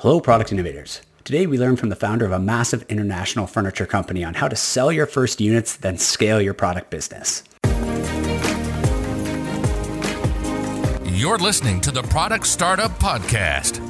Hello, product innovators. Today we learn from the founder of a massive international furniture company on how to sell your first units, then scale your product business. You're listening to the Product Startup Podcast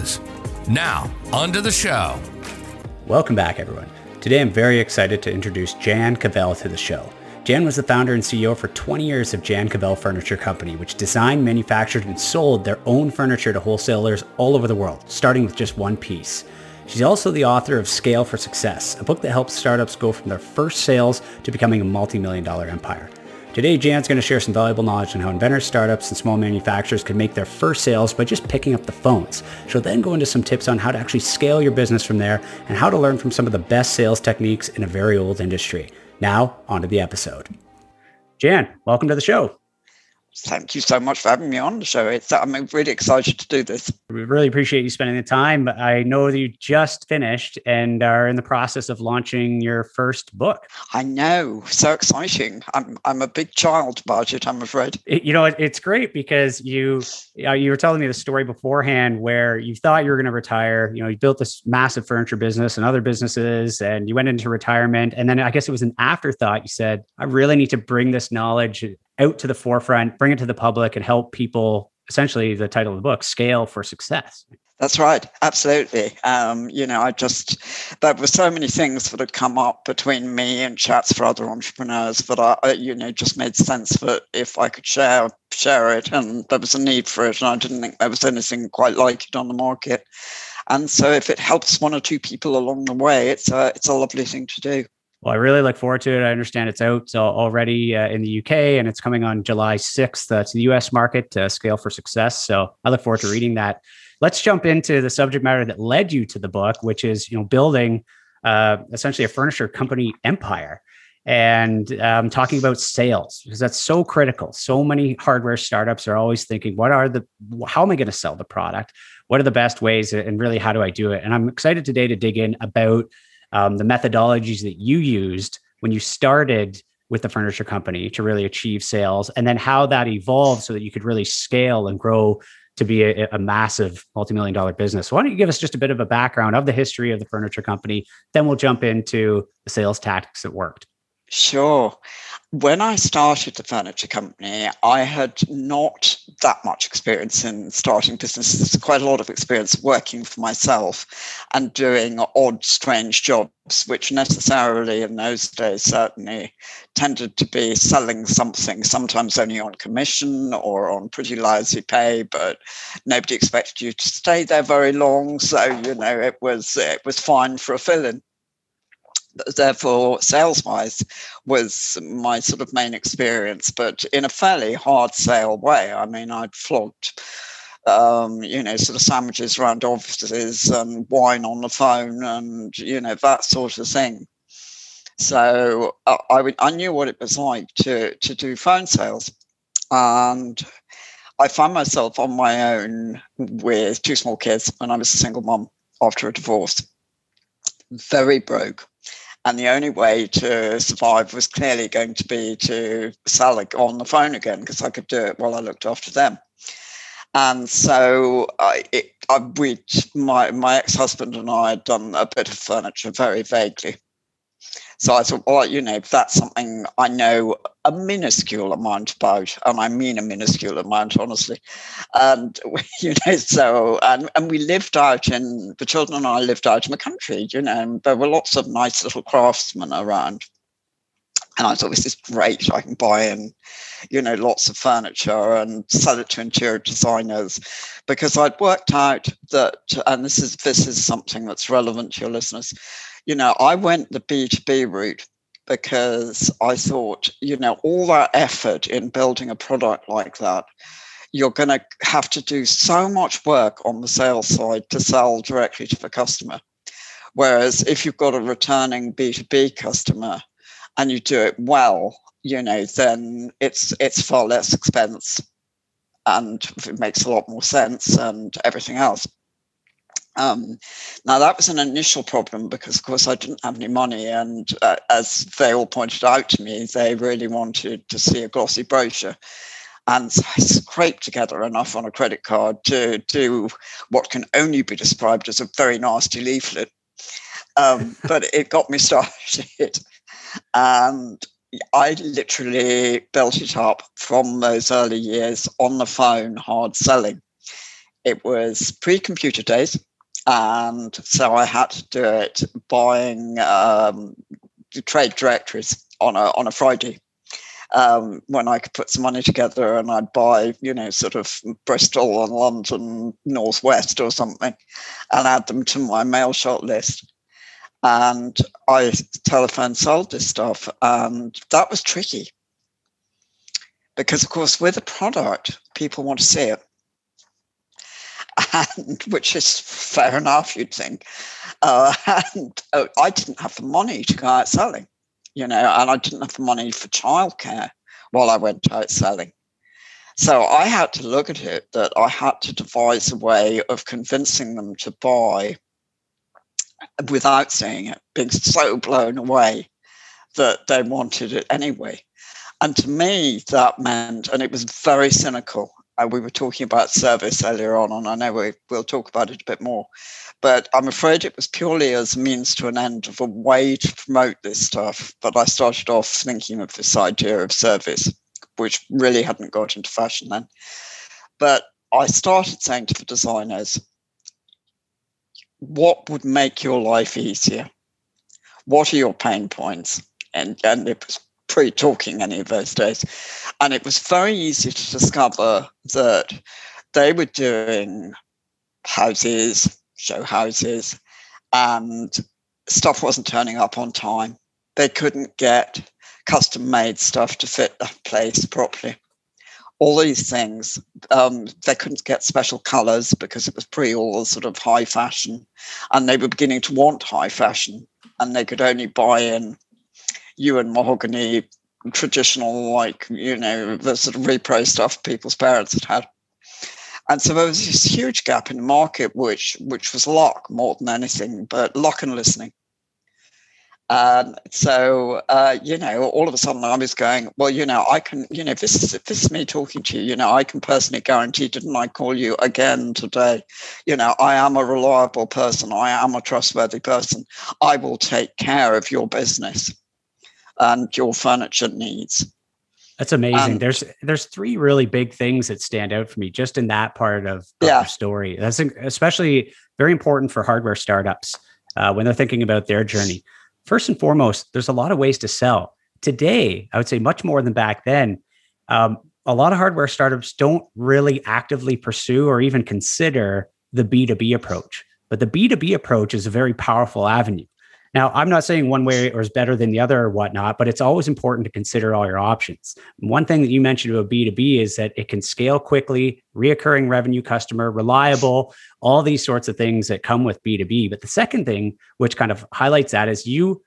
businesses. Now, onto the show. Welcome back, everyone. Today I'm very excited to introduce Jan Cavelle to the show. Jan was the founder and CEO for 20 years of Jan Cavelle Furniture Company, which designed, manufactured, and sold their own furniture to wholesalers all over the world, starting with just one piece. She's also the author of Scale for Success, a book that helps startups go from their first sales to becoming a multi-million dollar empire. Today, Jan's going to share some valuable knowledge on how inventors, startups, and small manufacturers can make their first sales by just picking up the phones. She'll then go into some tips on how to actually scale your business from there and how to learn from some of the best sales techniques in a very old industry. Now, on to the episode. Jan, welcome to the show. Thank you so much for having me on the show. It's I'm really excited to do this. We really appreciate you spending the time. I know that you just finished and are in the process of launching your first book. I know, so exciting. I'm I'm a big child budget. I'm afraid. It, you know, it, it's great because you uh, you were telling me the story beforehand where you thought you were going to retire. You know, you built this massive furniture business and other businesses, and you went into retirement. And then I guess it was an afterthought. You said, I really need to bring this knowledge out to the forefront, bring it to the public, and help people essentially the title of the book scale for success. That's right. Absolutely. Um, you know, I just, there were so many things that had come up between me and chats for other entrepreneurs that I, you know, just made sense that if I could share, share it and there was a need for it. And I didn't think there was anything quite like it on the market. And so if it helps one or two people along the way, it's a, it's a lovely thing to do. Well, I really look forward to it. I understand it's out already uh, in the UK and it's coming on July 6th uh, to the US market to scale for success. So I look forward to reading that. Let's jump into the subject matter that led you to the book, which is you know building uh, essentially a furniture company empire and um, talking about sales because that's so critical. So many hardware startups are always thinking, what are the, how am I going to sell the product? What are the best ways? And really, how do I do it? And I'm excited today to dig in about um, the methodologies that you used when you started with the furniture company to really achieve sales and then how that evolved so that you could really scale and grow to be a, a massive multi-million dollar business. So why don't you give us just a bit of a background of the history of the furniture company? Then we'll jump into the sales tactics that worked. Sure. When I started the furniture company, I had not that much experience in starting businesses, quite a lot of experience working for myself and doing odd, strange jobs, which necessarily in those days certainly tended to be selling something, sometimes only on commission or on pretty lousy pay, but nobody expected you to stay there very long. So, you know, it was it was fine for a fill-in therefore sales wise was my sort of main experience but in a fairly hard sale way. I mean i'd flogged um, you know sort of sandwiches around offices and wine on the phone and you know that sort of thing. So uh, I, would, I knew what it was like to to do phone sales and i found myself on my own with two small kids when i was a single mom after a divorce. Very broke and the only way to survive was clearly going to be to sell it on the phone again because I could do it while I looked after them. And so I, I we, my, my ex-husband and I had done a bit of furniture very vaguely. So I thought, well, you know, if that's something I know a minuscule amount about, and I mean a minuscule amount, honestly. And you know, so and and we lived out in the children and I lived out in the country. You know, and there were lots of nice little craftsmen around. And I thought this is great. I can buy in, you know, lots of furniture and sell it to interior designers, because I'd worked out that, and this is this is something that's relevant to your listeners you know, I went the B2B route because I thought, you know, all that effort in building a product like that, you're going to have to do so much work on the sales side to sell directly to the customer. Whereas if you've got a returning B2B customer and you do it well, you know, then it's it's far less expense and it makes a lot more sense and everything else. Um, now that was an initial problem because, of course, I didn't have any money, and uh, as they all pointed out to me, they really wanted to see a glossy brochure. And so I scraped together enough on a credit card to do what can only be described as a very nasty leaflet. Um, but it got me started. And I literally built it up from those early years on the phone, hard selling. It was pre computer days. And so I had to do it buying um, trade directories on a, on a Friday. Um, when I could put some money together and I'd buy, you know, sort of Bristol and London Northwest or something and add them to my mail shot list. And I telephone sold this stuff, and that was tricky. Because, of course, with a product, people want to see it, and which is fair enough, you'd think. Uh, and uh, I didn't have the money to go out selling, you know, and I didn't have the money for childcare while I went out selling. So I had to look at it that I had to devise a way of convincing them to buy without saying it, being so blown away that they wanted it anyway. And to me, that meant, and it was very cynical. Uh, we were talking about service earlier on, and I know we, we'll talk about it a bit more. But I'm afraid it was purely as a means to an end of a way to promote this stuff. But I started off thinking of this idea of service, which really hadn't got into fashion then. But I started saying to the designers, what would make your life easier? What are your pain points? And, and it was pre talking any of those days. And it was very easy to discover that they were doing houses, show houses, and stuff wasn't turning up on time. They couldn't get custom made stuff to fit the place properly all these things. Um, they couldn't get special colors because it was pre all sort of high fashion, and they were beginning to want high fashion, and they could only buy in Yuan mahogany, traditional, like you know, the sort of repro stuff people's parents had had. And so there was this huge gap in the market, which which was luck more than anything, but luck and listening. Um, so uh, you know, all of a sudden I was going, well, you know, I can, you know, this is this is me talking to you. You know, I can personally guarantee. Didn't I call you again today? You know, I am a reliable person. I am a trustworthy person. I will take care of your business and your furniture needs. That's amazing. Um, there's there's three really big things that stand out for me just in that part of, of yeah. story. That's especially very important for hardware startups uh, when they're thinking about their journey first and foremost, there's a lot of ways to sell. Today, I would say much more than back then. Um, a lot of hardware startups don't really actively pursue or even consider the B2B approach. But the B2B approach is a very powerful avenue. Now, I'm not saying one way or is better than the other or whatnot, but it's always important to consider all your options. One thing that you mentioned about B2B is that it can scale quickly, reoccurring revenue customer, reliable, all these sorts of things that come with B2B. But the second thing, which kind of highlights that, is you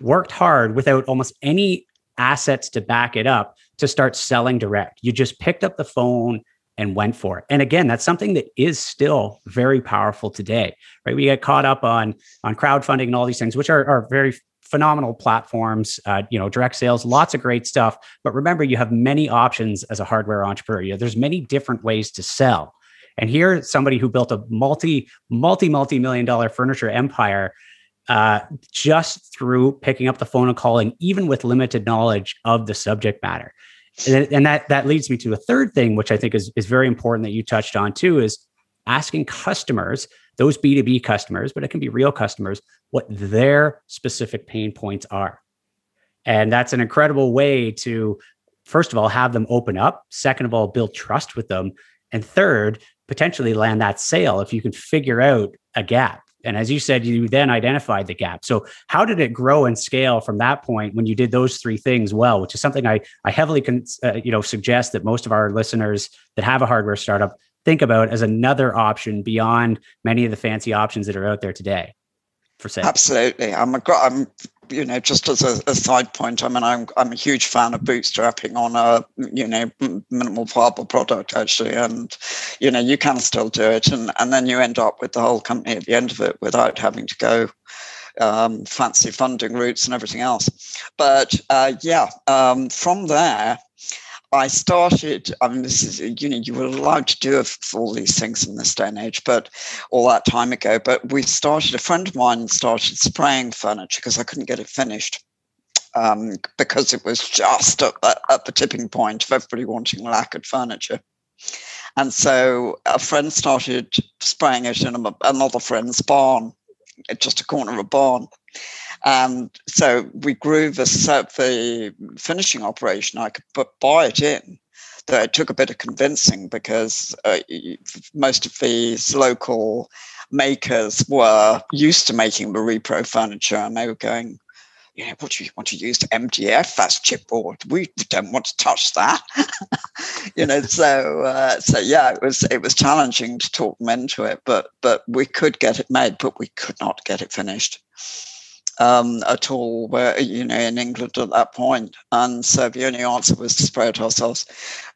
worked hard without almost any assets to back it up to start selling direct. You just picked up the phone and went for it. And again, that's something that is still very powerful today, right? We get caught up on on crowdfunding and all these things, which are, are very phenomenal platforms, uh, you know, direct sales, lots of great stuff. But remember, you have many options as a hardware entrepreneur. You know, there's many different ways to sell. And here, somebody who built a multi, multi, multi million dollar furniture empire uh, just through picking up the phone and calling, even with limited knowledge of the subject matter and, and that that leads me to a third thing, which I think is is very important that you touched on too, is asking customers, those B2B customers, but it can be real customers, what their specific pain points are. And that's an incredible way to, first of all, have them open up. Second of all, build trust with them. And third, potentially land that sale if you can figure out a gap And as you said, you then identified the gap. So how did it grow and scale from that point when you did those three things well, which is something I, I heavily can, uh, you know, suggest that most of our listeners that have a hardware startup think about as another option beyond many of the fancy options that are out there today for sale. Absolutely. I'm a, I'm you know, just as a, a, side point, I mean, I'm I'm a huge fan of bootstrapping on a you know minimal viable product actually, and you know you can still do it, and and then you end up with the whole company at the end of it without having to go um, fancy funding routes and everything else. But uh, yeah, um, from there, I started, I mean, this is, you know, you were allowed to do all these things in this day and age, but all that time ago. But we started, a friend of mine started spraying furniture because I couldn't get it finished. Um, because it was just at, at the tipping point of everybody wanting lacquered furniture. And so a friend started spraying it in another friend's barn, just a corner of a barn. And so we grew the, the finishing operation. I could buy it in. Though it took a bit of convincing because uh, most of these local makers were used to making the repro furniture and they were going, you know, what do you want to use MDF? That's chipboard. We don't want to touch that. you know, so uh, so yeah, it was it was challenging to talk them into it, but but we could get it made, but we could not get it finished um, at all, where you know, in England at that point. And so the only answer was to spray it ourselves,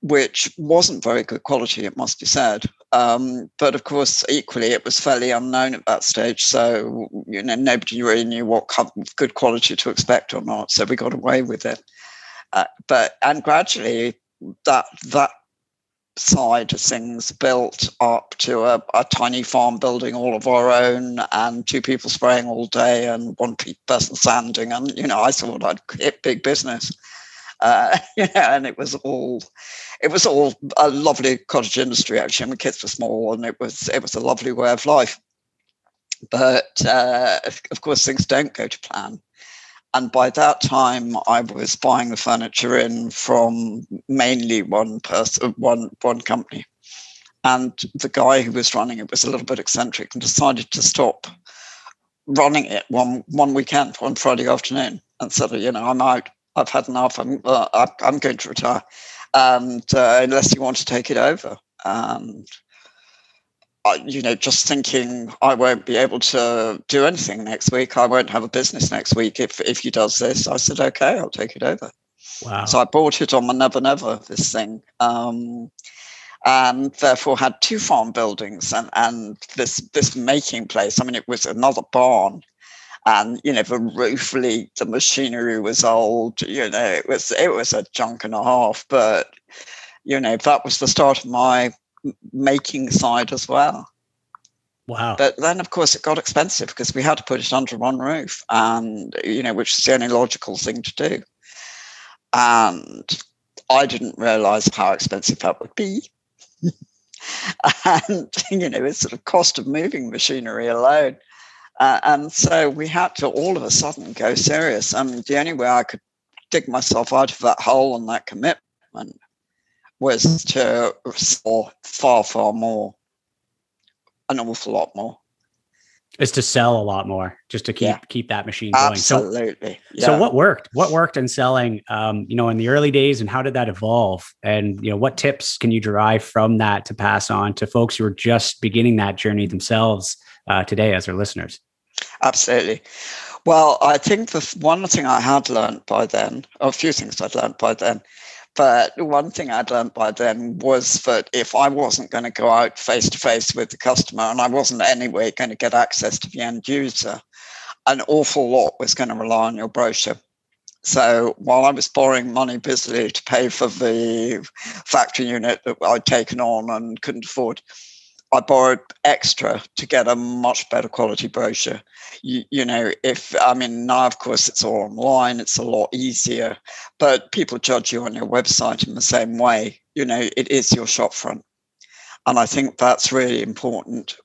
which wasn't very good quality, it must be said. Um, but of course, equally, it was fairly unknown at that stage. So you know, nobody really knew what good quality to expect or not. So we got away with it. Uh, but and gradually, that that side of things built up to a, a, tiny farm building all of our own and two people spraying all day and one person sanding and you know i thought i'd hit big business. Uh, yeah, and it was all it was all a lovely cottage industry actually. The kids were small and it was it was a lovely way of life. But uh, of course things don't go to plan and by that time I was buying the furniture in from mainly one person, one one company, and the guy who was running it was a little bit eccentric and decided to stop running it one one weekend, one Friday afternoon, and said, you know, I'm out. I've had enough. I'm uh, I'm going to retire, and uh, unless you want to take it over, and you know, just thinking I won't be able to do anything next week. I won't have a business next week if if he does this. I said, okay, I'll take it over. Wow. So I bought it on my never never this thing. Um, and therefore had two farm buildings and, and this this making place. I mean, it was another barn, and you know the roof leaked, the machinery was old. You know, it was it was a junk and a half. But you know that was the start of my making side as well. Wow. But then, of course, it got expensive because we had to put it under one roof, and, you know, which is the only logical thing to do. And I didn't realize how expensive that would be. and, you know, it's sort of cost of moving machinery alone. Uh, and so we had to all of a sudden go serious. And the only way I could dig myself out of that hole and that commitment was to sell far, far more, an awful lot more. Is to sell a lot more, just to keep yeah. keep that machine going. Absolutely. So, yeah. so what worked? What worked in selling? Um, you know, in the early days, and how did that evolve? And you know, what tips can you derive from that to pass on to folks who are just beginning that journey themselves uh, today as our listeners? Absolutely. Well, I think the one thing I had learned by then, or a few things I'd learned by then, but one thing I'd learned by then was that if I wasn't going to go out face to face with the customer and I wasn't anyway going to get access to the end user, an awful lot was going to rely on your brochure. So while I was borrowing money busily to pay for the factory unit that I'd taken on and couldn't afford, I borrowed extra to get a much better quality brochure. You, you, know, if I mean now, of course, it's all online, it's a lot easier, but people judge you on your website in the same way. You know, it is your shop front, and I think that's really important.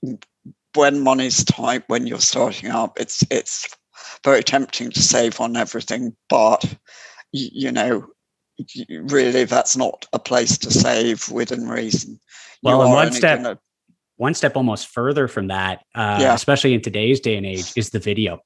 When money's tight, when you're starting up, it's it's very tempting to save on everything, but you, you know, really, that's not a place to save within reason. Well, and one step. Gonna, one step almost further from that, uh, yeah. especially in today's day and age, is the video.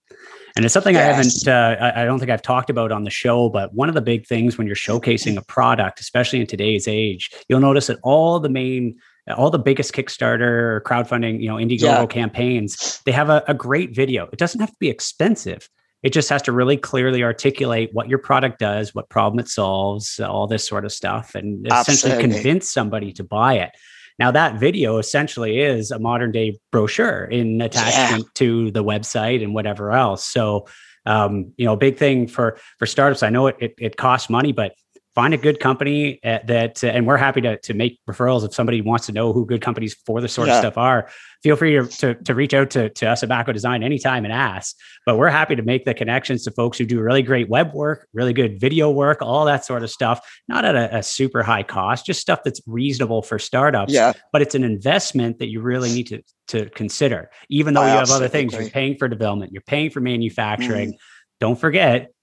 And it's something yes. I haven't, uh, I don't think I've talked about on the show, but one of the big things when you're showcasing a product, especially in today's age, you'll notice that all the main, all the biggest Kickstarter crowdfunding, you know, Indiegogo yeah. campaigns, they have a, a great video. It doesn't have to be expensive. It just has to really clearly articulate what your product does, what problem it solves, all this sort of stuff, and essentially convince somebody to buy it. Now, that video essentially is a modern day brochure in attachment yeah. to the website and whatever else. So, um, you know, big thing for for startups. I know it, it, it costs money, but find a good company uh, that, uh, and we're happy to, to make referrals if somebody wants to know who good companies for this sort yeah. of stuff are. Feel free to, to, to, reach out to, to us at Mako Design anytime and ask. But we're happy to make the connections to folks who do really great web work, really good video work, all that sort of stuff, not at a, a super high cost, just stuff that's reasonable for startups. Yeah. But it's an investment that you really need to, to consider, even though I you have other things. Agree. You're paying for development, you're paying for manufacturing. Mm. Don't forget,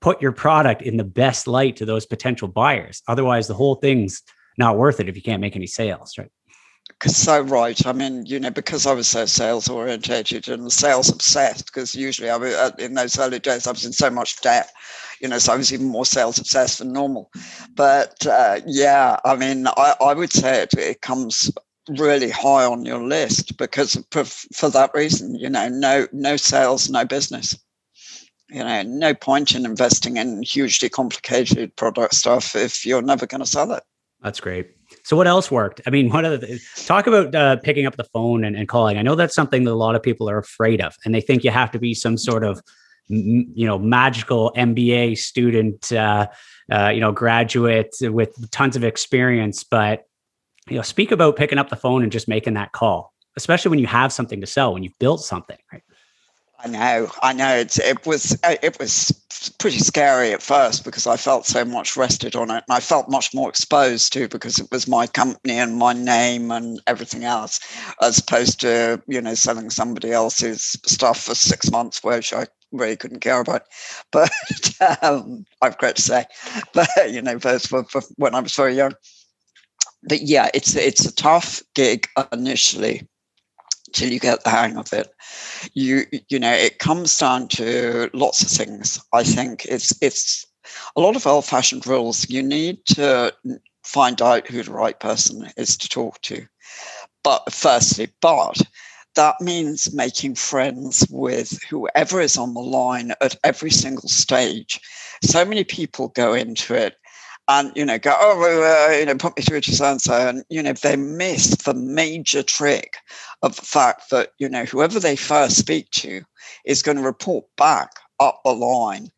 put your product in the best light to those potential buyers. Otherwise, the whole thing's not worth it if you can't make any sales, right? Because so right. I mean, you know, because I was so sales orientated and sales obsessed. Because usually, I was uh, in those early days, I was in so much debt. You know, so I was even more sales obsessed than normal. But uh, yeah, I mean, I, I would say it, it comes really high on your list because for, for that reason. You know, no no sales, no business you know, no point in investing in hugely complicated product stuff if you're never going to sell it. That's great. So what else worked? I mean, what are the talk about uh, picking up the phone and, and calling? I know that's something that a lot of people are afraid of, and they think you have to be some sort of you know magical MBA student, uh, uh, you know, graduate with tons of experience. But you know, speak about picking up the phone and just making that call, especially when you have something to sell, when you've built something, right? I know, I know. It's, it was uh, it was pretty scary at first because I felt so much rested on it, and I felt much more exposed too because it was my company and my name and everything else, as opposed to you know selling somebody else's stuff for six months, which I really couldn't care about. But um, I regret to say, but you know, for, for when I was very young. But yeah, it's it's a tough gig initially till you get the hang of it. You you know, it comes down to lots of things. I think it's it's a lot of old-fashioned rules. You need to find out who the right person is to talk to. But firstly, but that means making friends with whoever is on the line at every single stage. So many people go into it and you know go oh uh, you know put me through to so and so and you know they miss the major trick of the fact that you know whoever they first speak to is going to report back up the line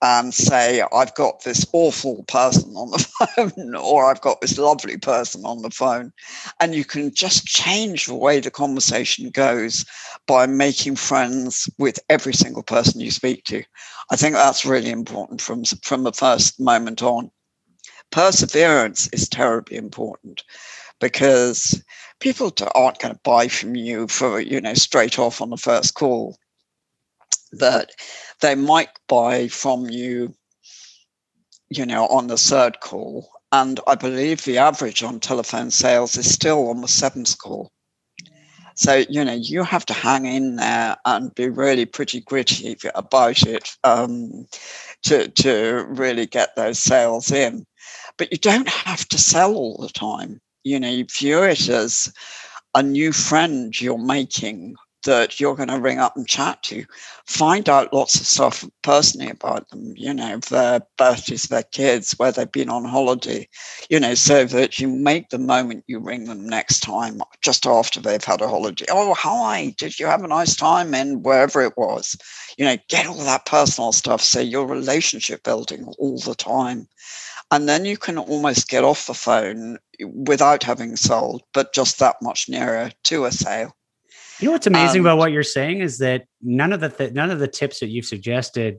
and say i've got this awful person on the phone or i've got this lovely person on the phone and you can just change the way the conversation goes by making friends with every single person you speak to. I think that's really important from from the first moment on perseverance is terribly important because people aren't going to buy from you for you know straight off on the first call but they might buy from you you know on the third call. And i believe the average on telephone sales is still on the seventh call. So you know you have to hang in there and be really pretty gritty about it um, to to really get those sales in but you don't have to sell all the time. You know, you view it as a new friend you're making that you're going to ring up and chat to. Find out lots of stuff personally about them, you know, their birthdays, their kids, where they've been on holiday, you know, so that you make the moment you ring them next time just after they've had a holiday. Oh, hi, did you have a nice time in wherever it was? You know, get all that personal stuff so you're relationship building all the time. And then you can almost get off the phone without having sold, but just that much nearer to a sale. You know what's amazing um, about what you're saying is that none of the th- none of the tips that you've suggested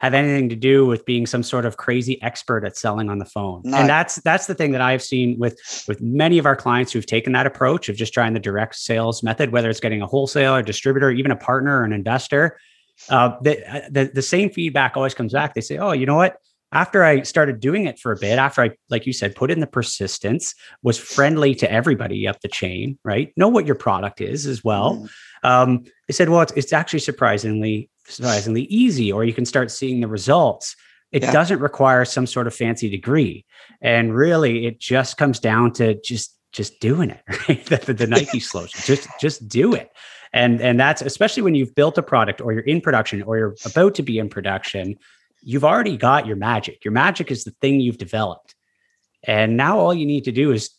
have anything to do with being some sort of crazy expert at selling on the phone. No. And that's that's the thing that I've seen with with many of our clients who've taken that approach of just trying the direct sales method, whether it's getting a wholesaler, distributor, even a partner or an investor. Uh, the, the the same feedback always comes back. They say, "Oh, you know what? After I started doing it for a bit, after I, like you said, put in the persistence, was friendly to everybody up the chain, right? Know what your product is as well. Mm. Um, they said, well, it's, it's, actually surprisingly, surprisingly easy, or you can start seeing the results. It yeah. doesn't require some sort of fancy degree. And really, it just comes down to just just doing it, right? the, the, the Nike slogan, just just do it. And and that's especially when you've built a product or you're in production or you're about to be in production you've already got your magic. Your magic is the thing you've developed. And now all you need to do is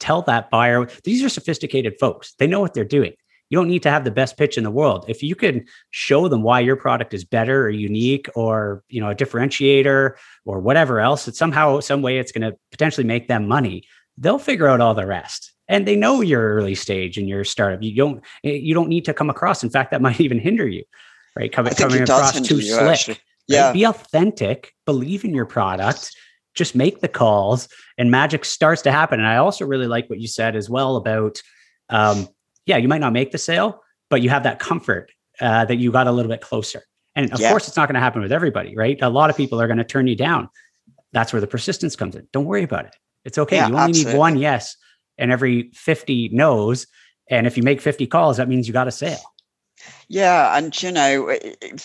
tell that buyer these are sophisticated folks. They know what they're doing. You don't need to have the best pitch in the world. If you can show them why your product is better or unique or, you know, a differentiator or whatever else, that somehow some way it's going to potentially make them money, they'll figure out all the rest. And they know you're early stage in your startup. You don't you don't need to come across. In fact, that might even hinder you, right? Coming, coming across too slick. Actually. Yeah. Right? Be authentic, believe in your product, just make the calls, and magic starts to happen. And I also really like what you said as well about, um, yeah, you might not make the sale, but you have that comfort uh, that you got a little bit closer. And of yeah. course, it's not going to happen with everybody, right? A lot of people are going to turn you down. That's where the persistence comes in. Don't worry about it. It's okay. Yeah, you only absolutely. need one yes and every 50 no's. And if you make 50 calls, that means you got a sale. Yeah, and you know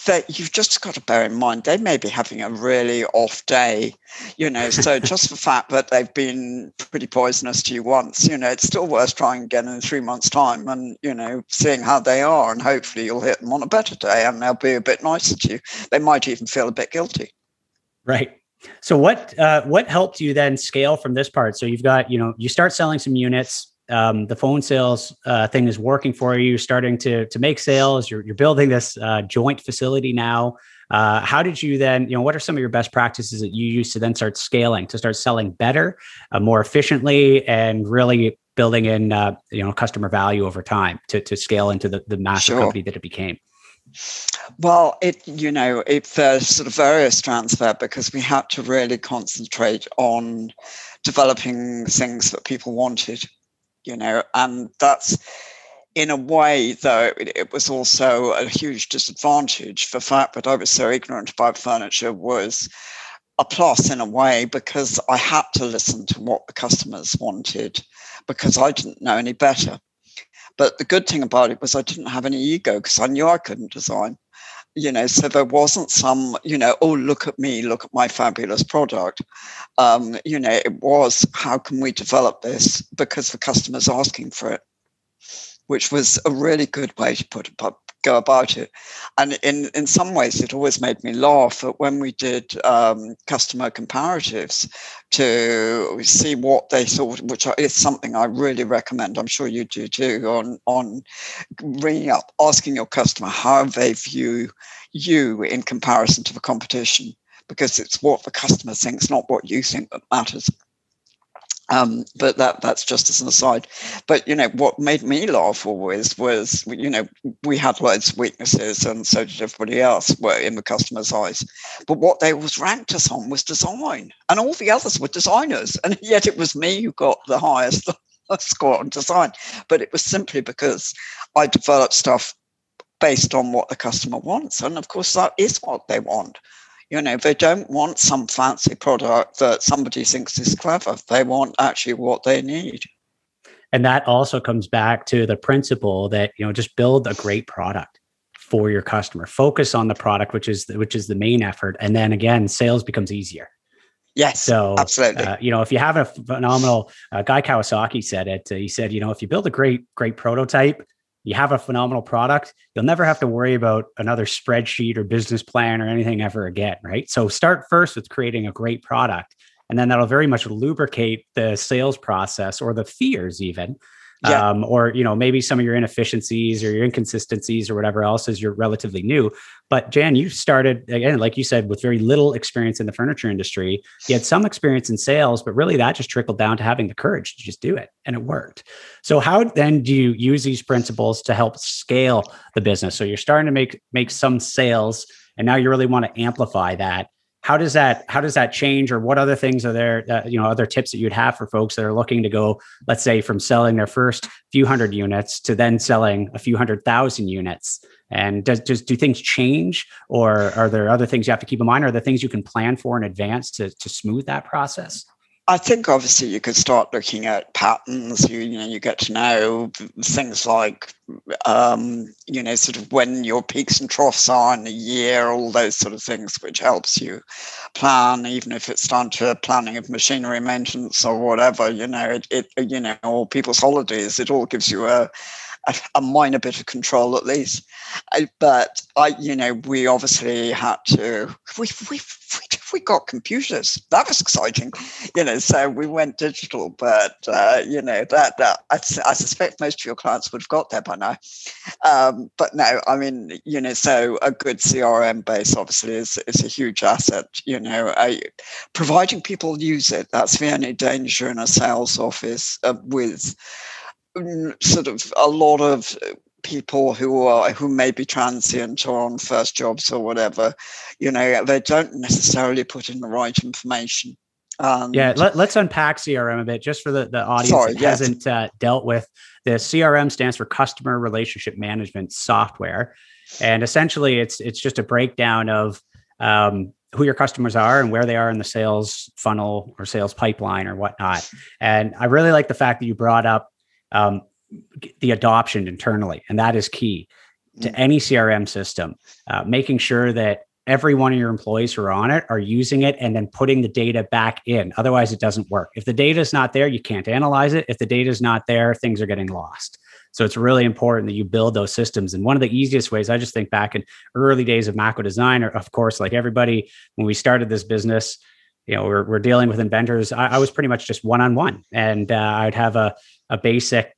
that you've just got to bear in mind they may be having a really off day, you know. So just the fact that they've been pretty poisonous to you once, you know, it's still worth trying again in three months' time, and you know, seeing how they are, and hopefully you'll hit them on a better day, and they'll be a bit nicer to you. They might even feel a bit guilty. Right. So what uh, what helped you then scale from this part? So you've got you know you start selling some units um, the phone sales uh, thing is working for you. You're starting to to make sales. You're you're building this uh, joint facility now. Uh, how did you then? You know, what are some of your best practices that you use to then start scaling to start selling better, uh, more efficiently, and really building in uh, you know customer value over time to to scale into the the massive sure. company that it became. Well, it you know it there's sort of various transfer because we had to really concentrate on developing things that people wanted you know, and that's in a way, though, it, was also a huge disadvantage. The fact that I was so ignorant about furniture was a plus in a way because I had to listen to what the customers wanted because I didn't know any better. But the good thing about it was I didn't have any ego because I knew I couldn't design you know so there wasn't some you know oh look at me look at my fabulous product. Um, you know it was how can we develop this? Because the customer's asking for it which was a really good way to put it go about it. And in, in some ways, it always made me laugh that when we did um, customer comparatives to see what they thought, which is something I really recommend. I'm sure you do too. On on ringing up, asking your customer how they view you in comparison to the competition, because it's what the customer thinks, not what you think that matters. Um, but that that's just as an aside. But you know what made me laugh always was you know we had loads of weaknesses, and so did everybody else were in the customer's eyes. But what they was ranked us on was design, and all the others were designers, and yet it was me who got the highest score on design. But it was simply because I developed stuff based on what the customer wants, and of course that is what they want. You know, they don't want some fancy product that somebody thinks is clever. They want actually what they need. And that also comes back to the principle that, you know, just build a great product for your customer. Focus on the product, which is which is the main effort. And then again, sales becomes easier. Yes, so absolutely. Uh, you know, if you have a phenomenal uh, Guy Kawasaki said it. Uh, he said, you know, if you build a great great prototype, you have a phenomenal product, you'll never have to worry about another spreadsheet or business plan or anything ever again, right? So start first with creating a great product, and then that'll very much lubricate the sales process or the fears even yeah. um, or you know maybe some of your inefficiencies or your inconsistencies or whatever else is you're relatively new. But jan you started again like you said with very little experience in the furniture industry. You had some experience in sales but really that just trickled down to having the courage to just do it and it worked. So how then do you use these principles to help scale the business? So you're starting to make make some sales and now you really want to amplify that how does that how does that change or what other things are there uh, you know other tips that you'd have for folks that are looking to go let's say from selling their first few hundred units to then selling a few hundred thousand units And does, does do things change, or are there other things you have to keep in mind? Are there things you can plan for in advance to to smooth that process? I think obviously you could start looking at patterns. You, you know, you get to know things like, um, you know, sort of when your peaks and troughs are in a year, all those sort of things, which helps you plan, even if it's down to planning of machinery maintenance or whatever. You know, it, it you know, or people's holidays. It all gives you a a, a minor bit of control at least. I, but I, you know, we obviously had to. We we we got computers. That was exciting, you know. So we went digital, but uh, you know that, that I, I, suspect most of your clients would have got there by now. Um, but no, I mean, you know, so a good CRM base obviously is is a huge asset. You know, I, providing people use it. That's the only danger in a sales office uh, with sort of a lot of people who are who may be transient or on first jobs or whatever you know they don't necessarily put in the right information. Um, yeah let, us unpack crm a bit just for the, the audience sorry, that yes. hasn't uh, dealt with. The crm stands for customer relationship management software. And essentially it's it's just a breakdown of um, who your customers are and where they are in the sales funnel or sales pipeline or whatnot. And i really like the fact that you brought up um, the adoption internally, and that is key to mm. any CRM system. Uh, making sure that every one of your employees who are on it are using it and then putting the data back in. Otherwise, it doesn't work. If the data is not there, you can't analyze it. If the data is not there, things are getting lost. So it's really important that you build those systems. And one of the easiest ways, I just think back in early days of Mako Design, or of course, like everybody, when we started this business, you know, we're, we're dealing with inventors. I, I was pretty much just one on one, and uh, I'd have a a basic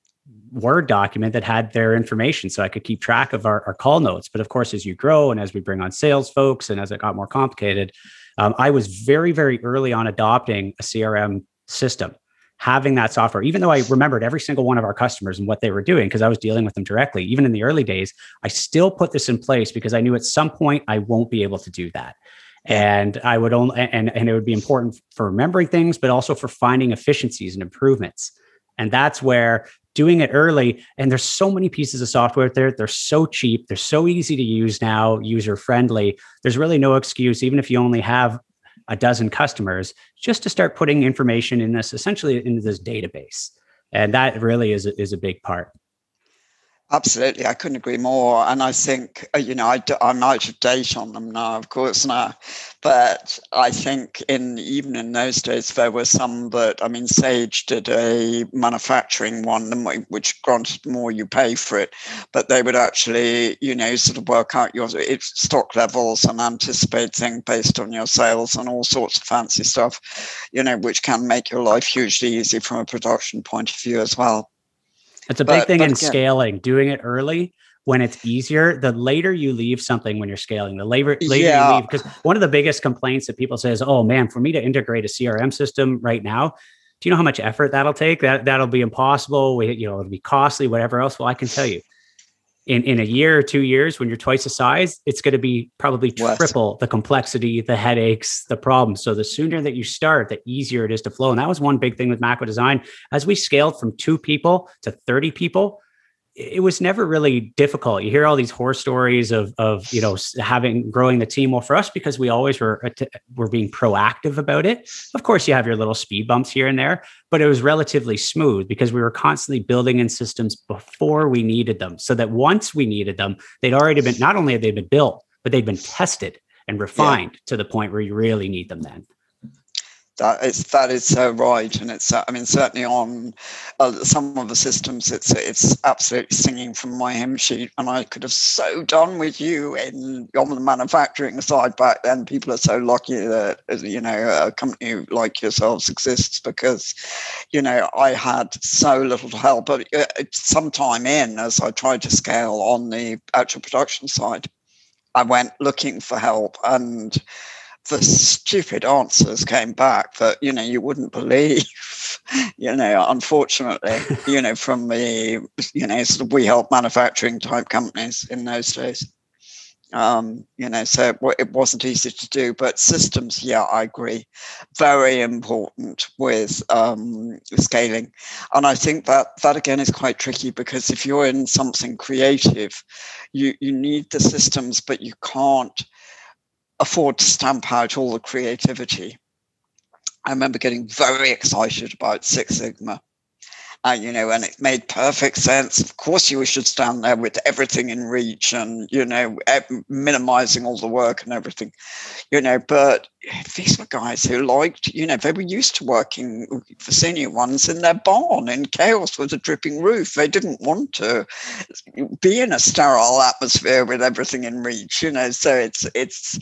Word document that had their information so I could keep track of our, our, call notes. But of course, as you grow and as we bring on sales folks and as it got more complicated, um, I was very, very early on adopting a CRM system, having that software, even though I remembered every single one of our customers and what they were doing because I was dealing with them directly. Even in the early days, I still put this in place because I knew at some point I won't be able to do that and i would only and, and it would be important for remembering things but also for finding efficiencies and improvements and that's where doing it early, and there's so many pieces of software out there. They're so cheap, they're so easy to use now, user friendly. There's really no excuse, even if you only have a dozen customers, just to start putting information in this essentially into this database. And that really is, is a big part. Absolutely, I couldn't agree more. And I think, uh, you know, I, I'm out of date on them now, of course, now. But I think in even in those days, there were some that, I mean, Sage did a manufacturing one, which granted more you pay for it, but they would actually, you know, sort of work out your stock levels and anticipate things based on your sales and all sorts of fancy stuff, you know, which can make your life hugely easy from a production point of view as well. It's a big thing in again, scaling, doing it early when it's easier. The later you leave something when you're scaling, the later, later yeah. you leave. Because one of the biggest complaints that people say is, oh man, for me to integrate a CRM system right now, do you know how much effort that'll take? That that'll be impossible. We, you know, it'll be costly, whatever else. Well, I can tell you, in, in a year or two years, when you're twice the size, it's going to be probably triple the complexity, the headaches, the problems. So the sooner that you start, the easier it is to flow. And that was one big thing with Mako Design. As we scaled from two people to 30 people, it was never really difficult. You hear all these horror stories of of you know having growing the team. Well, for us, because we always were were being proactive about it. Of course, you have your little speed bumps here and there, but it was relatively smooth because we were constantly building in systems before we needed them, so that once we needed them, they'd already been not only had they been built, but they'd been tested and refined yeah. to the point where you really need them then. That is that is so right, and it's I mean certainly on uh, some of the systems, it's it's absolutely singing from my hymn sheet, and I could have so done with you in on the manufacturing side back then. People are so lucky that you know a company like yourselves exists because you know I had so little help. But uh, sometime in, as I tried to scale on the actual production side, I went looking for help and the stupid answers came back that you know you wouldn't believe you know unfortunately you know from the you know sort of we help manufacturing type companies in those days um, you know, so it wasn't easy to do. But systems, yeah, I agree, very important with um, scaling. And I think that that again is quite tricky because if you're in something creative, you you need the systems, but you can't afford to stamp out all the creativity. I remember getting very excited about Six Sigma uh, you know, and it made perfect sense. Of course, you should stand there with everything in reach and, you know, minimizing all the work and everything, you know. But these were guys who liked, you know, they were used to working for senior ones in their barn in chaos with a dripping roof. They didn't want to be in a sterile atmosphere with everything in reach, you know. So it's, it's,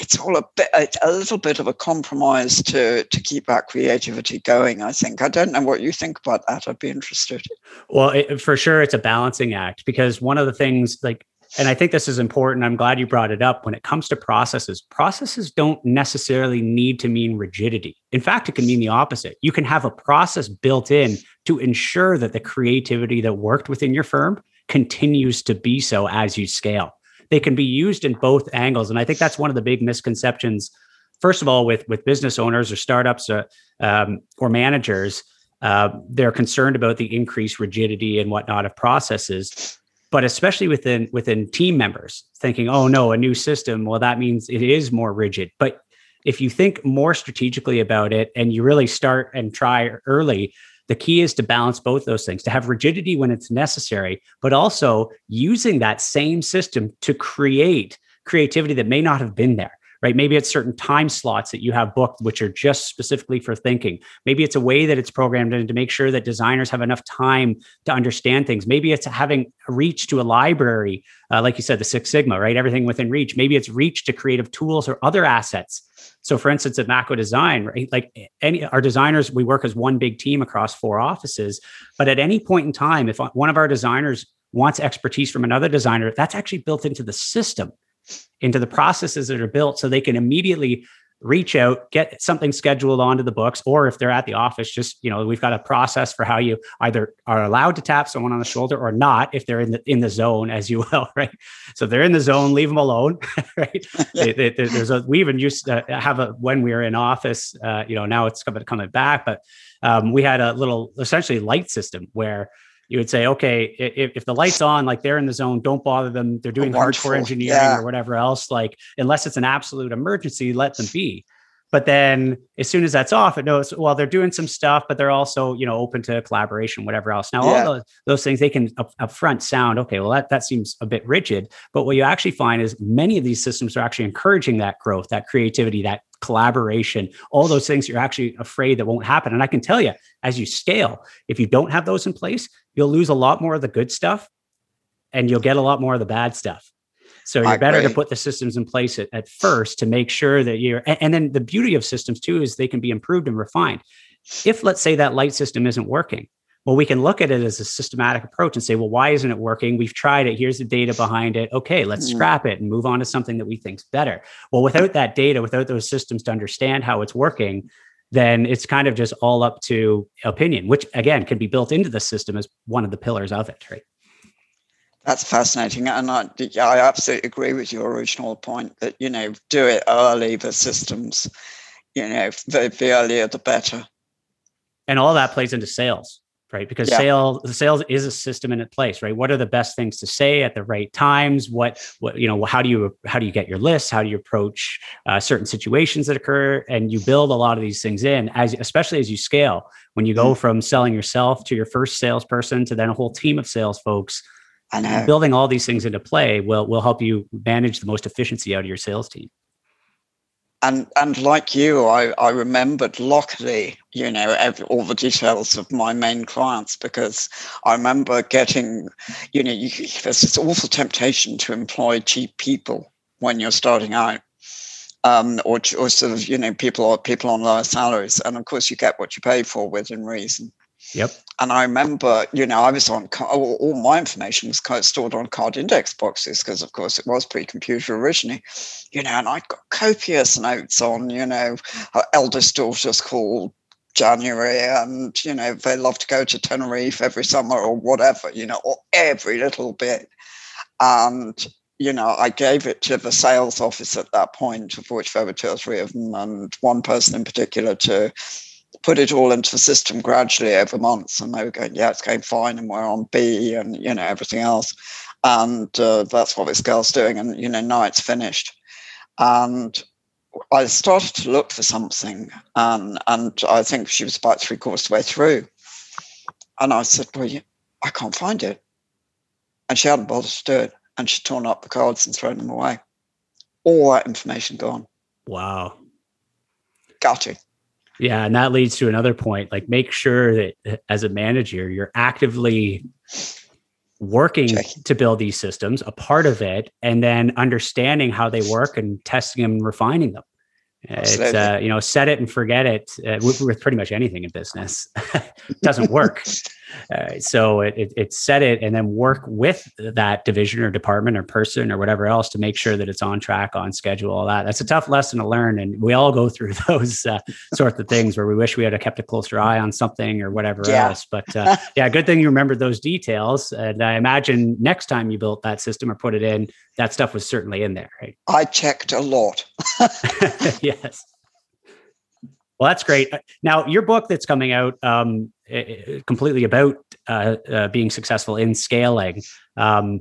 it's all a bit it's a little bit of a compromise to to keep that creativity going i think. I don't know what you think about that. I'd be interested. Well it, for sure it's a balancing act because one of the things like and i think this is important i'm glad you brought it up when it comes to processes processes don't necessarily need to mean rigidity. In fact it can mean the opposite. You can have a process built in to ensure that the creativity that worked within your firm continues to be so as you scale they can be used in both angles. And I think that's one of the big misconceptions. First of all, with with business owners or startups or, uh, um, or managers, uh, they're concerned about the increased rigidity and whatnot of processes. But especially within within team members, thinking, "Oh no, a new system." Well, that means it is more rigid. But if you think more strategically about it and you really start and try early, the key is to balance both those things, to have rigidity when it's necessary, but also using that same system to create creativity that may not have been there right? Maybe it's certain time slots that you have booked, which are just specifically for thinking. Maybe it's a way that it's programmed in to make sure that designers have enough time to understand things. Maybe it's having reach to a library, uh, like you said, the Six Sigma, right? Everything within reach. Maybe it's reach to creative tools or other assets. So, for instance, at Mako Design, right, like any our designers, we work as one big team across four offices. But at any point in time, if one of our designers wants expertise from another designer, that's actually built into the system into the processes that are built so they can immediately reach out get something scheduled onto the books or if they're at the office just you know we've got a process for how you either are allowed to tap someone on the shoulder or not if they're in the in the zone as you will right? So they're in the zone leave them alone right? They, they, there's a we even used to have a when we were in office uh, you know now it's coming coming back but um, we had a little essentially light system where you would say, okay, if, if the light's on, like they're in the zone, don't bother them. They're doing hardcore engineering yeah. or whatever else. Like, unless it's an absolute emergency, let them be. But then as soon as that's off, it knows, well, they're doing some stuff, but they're also, you know, open to collaboration, whatever else. Now, yeah. all those, those things, they can up, up front sound, okay, well, that, that seems a bit rigid. But what you actually find is many of these systems are actually encouraging that growth, that creativity, that collaboration, all those things you're actually afraid that won't happen. And I can tell you, as you scale, if you don't have those in place, you'll lose a lot more of the good stuff and you'll get a lot more of the bad stuff. So you're better to put the systems in place at, at first to make sure that you're, and, and then the beauty of systems too is they can be improved and refined. If let's say that light system isn't working, well, we can look at it as a systematic approach and say, well, why isn't it working? We've tried it. Here's the data behind it. Okay, let's mm-hmm. scrap it and move on to something that we think's better. Well, without that data, without those systems to understand how it's working, then it's kind of just all up to opinion, which again can be built into the system as one of the pillars of it, right? That's fascinating, and I, I absolutely agree with your original point that you know do it early. The systems, you know, the, the earlier the better. And all that plays into sales right? Because yeah. sales, the sales is a system in its place, right? What are the best things to say at the right times? What, what you know, how do you how do you get your lists? How do you approach uh, certain situations that occur? And you build a lot of these things in, as especially as you scale. When you go mm-hmm. from selling yourself to your first salesperson to then a whole team of sales folks, building all these things into play will will help you manage the most efficiency out of your sales team and and like you, I, I remembered luckily, you know, every, all the details of my main clients because I remember getting, you know, you, there's this awful temptation to employ cheap people when you're starting out, um, or or sort of you know people people on lower salaries, and of course you get what you pay for within reason. Yep. And I remember, you know, I was on all my information was stored on card index boxes because, of course, it was pre-computer originally, you know, and I got copious notes on, you know, her eldest daughter's called January, and you know, they love to go to Tenerife every summer or whatever, you know, or every little bit. And you know, I gave it to the sales office at that point, of which there were two or three of them, and one person in particular to put it all into the system gradually over months. And they were going, yeah, it's going fine, and we're on B, and you know everything else. And uh, that's what this girl's doing. And you know, now it's finished. And I started to look for something, and and I think she was about three quarters of the way through. And I said, well, I can't find it. And she hadn't bothered to do it and she'd torn up the cards and thrown them away. All that information gone. Wow. Gutting. Yeah, and that leads to another point. Like, make sure that as a manager, you're actively working to build these systems, a part of it, and then understanding how they work and testing them and refining them. It's uh, you know set it and forget it uh, with, with, pretty much anything in business doesn't work. Uh, so it, it, it, set it and then work with that division or department or person or whatever else to make sure that it's on track, on schedule, all that. That's a tough lesson to learn. And we all go through those uh, sorts of things where we wish we had kept a closer eye on something or whatever yeah. else. But uh, yeah, good thing you remembered those details. And I imagine next time you built that system or put it in, that stuff was certainly in there. Right? I checked a lot. yes. Well, that's great. Now, your book that's coming out, um, completely about uh, uh, being successful in scaling. Um,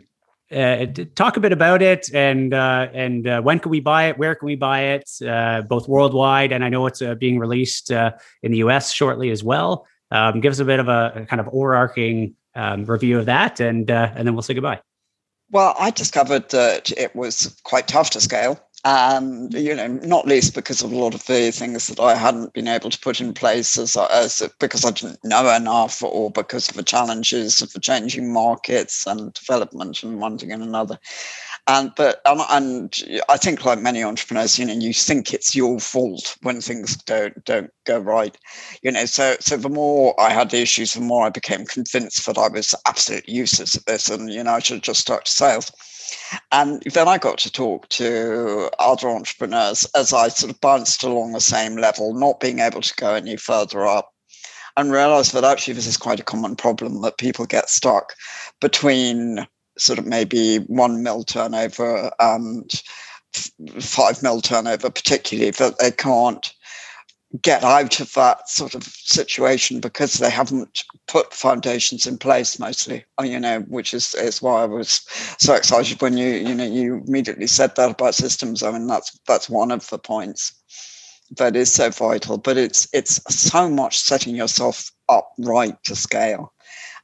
uh, talk a bit about it and uh, and uh, when can we buy it? Where can we buy it? Uh, both worldwide and I know it's being released in the U.S. shortly as well. Um, give us a bit of a, a kind of overarching um, review of that, and and then we'll say goodbye. Well, I discovered that it was quite tough to scale and you know not least because of a lot of the things that i hadn't been able to put in place as, as because i didn't know enough or because of the challenges of the changing markets and development and one thing and another. And but um, and i think like many entrepreneurs you know you think it's your fault when things don't don't go right you know. So so the more i had issues the more i became convinced that i was absolutely useless at this and you know i should just start sales and then I got to talk to other entrepreneurs as I sort of bounced along the same level, not being able to go any further up, and realized that actually this is quite a common problem that people get stuck between sort of maybe one mil turnover and five mil turnover, particularly that they can't get out of that sort of situation because they haven't put foundations in place mostly uh, you know which is is why i was so excited when you you know you immediately said that about systems. I mean that's that's one of the points that is so vital but it's it's so much setting yourself up right to scale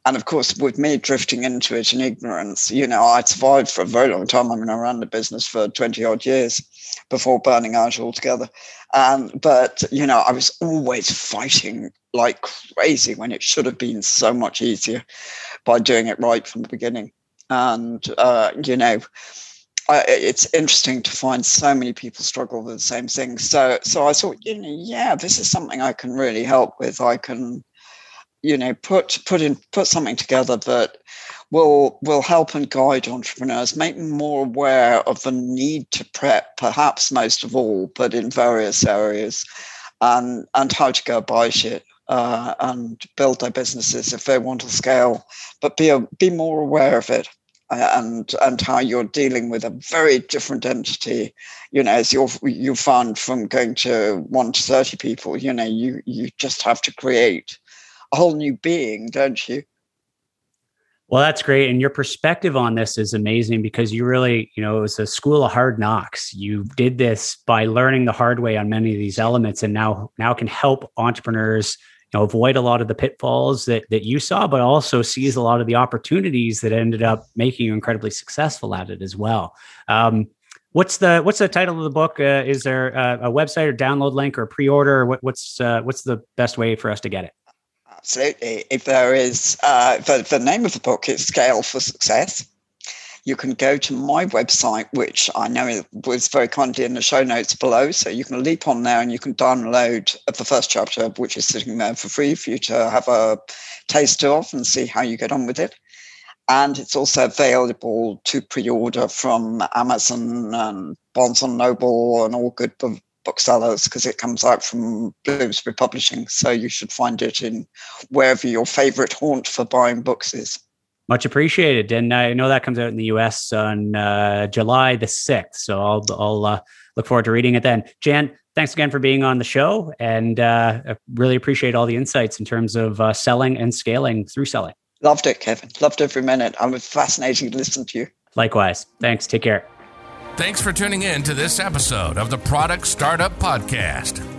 and of course, with me drifting into it in ignorance, you know, I survived for a very long time. I mean, I ran the business for 20 odd years before burning out altogether. Um, but, you know, I was always fighting like crazy when it should have been so much easier by doing it right from the beginning. And, uh, you know, I, it's interesting to find so many people struggle with the same thing. So, so I thought, you know, yeah, this is something I can really help with. I can, you know, put put in put something together that will will help and guide entrepreneurs, make them more aware of the need to prep, perhaps most of all, but in various areas, and and how to go about it. Uh, and build their businesses if they want to scale, but be a, be more aware of it uh, and and how you're dealing with a very different entity you know as you you found from going to 1 to 30 people you know you you just have to create a whole new being don't you well, that's great. And your perspective on this is amazing because you really, you know, it was a school of hard knocks. You did this by learning the hard way on many of these elements and now now can help entrepreneurs, you know, avoid a lot of the pitfalls that that you saw, but also seize a lot of the opportunities that ended up making you incredibly successful at it as well. Um, what's the what's the title of the book? Uh, is there a, a, website or download link or pre-order? What, what's uh, what's the best way for us to get it? Absolutely. If there is, uh, the, the name of the book is Scale for Success. You can go to my website, which I know was very kindly in the show notes below. So you can leap on there and you can download the first chapter, which is sitting there for free for you to have a taste of and see how you get on with it. And it's also available to pre order from Amazon and Barnes and Noble and all good booksellers because it comes out from Bloomsbury Publishing. So you should find it in wherever your favorite haunt for buying books is. Much appreciated. And I know that comes out in the US on uh, July the 6th. So I'll, I'll uh, look forward to reading it then. Jan, thanks again for being on the show. And uh, I really appreciate all the insights in terms of uh, selling and scaling through selling. Loved it, Kevin. Loved every minute. I was fascinating to listen to you. Likewise. Thanks. Take care. Thanks for tuning in to this episode of the Product Startup Podcast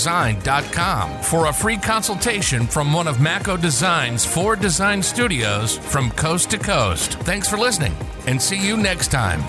design.com for a free consultation from one of Mako Design's four design studios from coast to coast. Thanks for listening and see you next time.